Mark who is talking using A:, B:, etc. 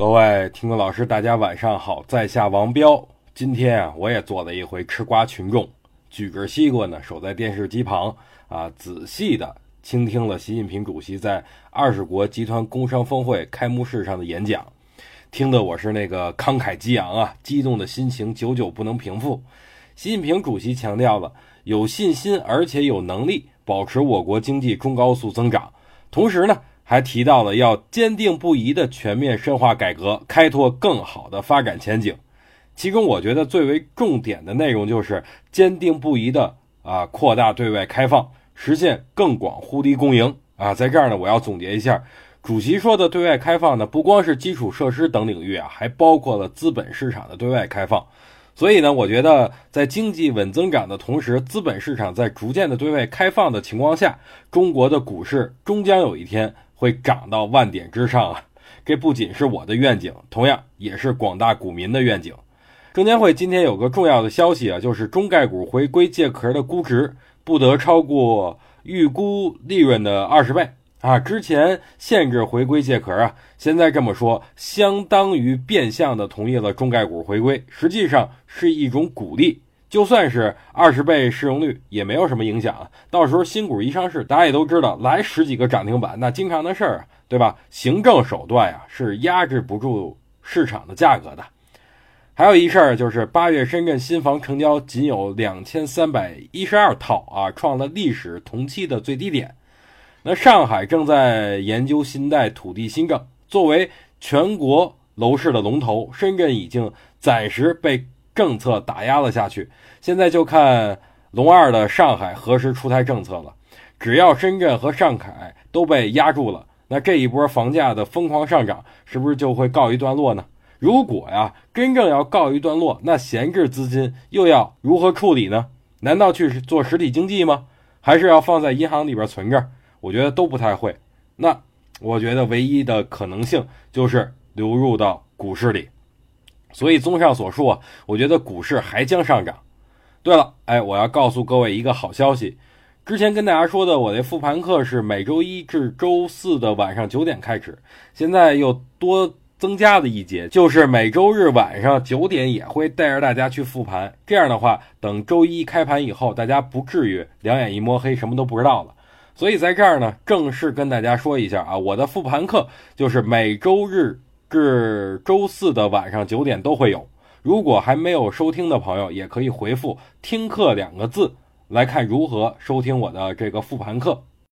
A: 各位听众老师，大家晚上好，在下王彪。今天啊，我也做了一回吃瓜群众，举着西瓜呢，守在电视机旁啊，仔细的倾听了习近平主席在二十国集团工商峰会开幕式上的演讲，听得我是那个慷慨激昂啊，激动的心情久久不能平复。习近平主席强调了有信心而且有能力保持我国经济中高速增长，同时呢。还提到了要坚定不移的全面深化改革，开拓更好的发展前景。其中，我觉得最为重点的内容就是坚定不移的啊扩大对外开放，实现更广互利共赢啊。在这儿呢，我要总结一下，主席说的对外开放呢，不光是基础设施等领域啊，还包括了资本市场的对外开放。所以呢，我觉得在经济稳增长的同时，资本市场在逐渐的对外开放的情况下，中国的股市终将有一天。会涨到万点之上啊！这不仅是我的愿景，同样也是广大股民的愿景。证监会今天有个重要的消息啊，就是中概股回归借壳的估值不得超过预估利润的二十倍啊！之前限制回归借壳啊，现在这么说，相当于变相的同意了中概股回归，实际上是一种鼓励。就算是二十倍市盈率也没有什么影响啊！到时候新股一上市，大家也都知道，来十几个涨停板，那经常的事儿啊，对吧？行政手段呀是压制不住市场的价格的。还有一事儿就是，八月深圳新房成交仅有两千三百一十二套啊，创了历史同期的最低点。那上海正在研究新贷土地新政，作为全国楼市的龙头，深圳已经暂时被。政策打压了下去，现在就看龙二的上海何时出台政策了。只要深圳和上海都被压住了，那这一波房价的疯狂上涨是不是就会告一段落呢？如果呀，真正要告一段落，那闲置资金又要如何处理呢？难道去做实体经济吗？还是要放在银行里边存着？我觉得都不太会。那我觉得唯一的可能性就是流入到股市里。所以，综上所述啊，我觉得股市还将上涨。对了，哎，我要告诉各位一个好消息。之前跟大家说的，我的复盘课是每周一至周四的晚上九点开始，现在又多增加了一节，就是每周日晚上九点也会带着大家去复盘。这样的话，等周一开盘以后，大家不至于两眼一摸黑，什么都不知道了。所以在这儿呢，正式跟大家说一下啊，我的复盘课就是每周日。至周四的晚上九点都会有。如果还没有收听的朋友，也可以回复“听课”两个字来看如何收听我的这个复盘课。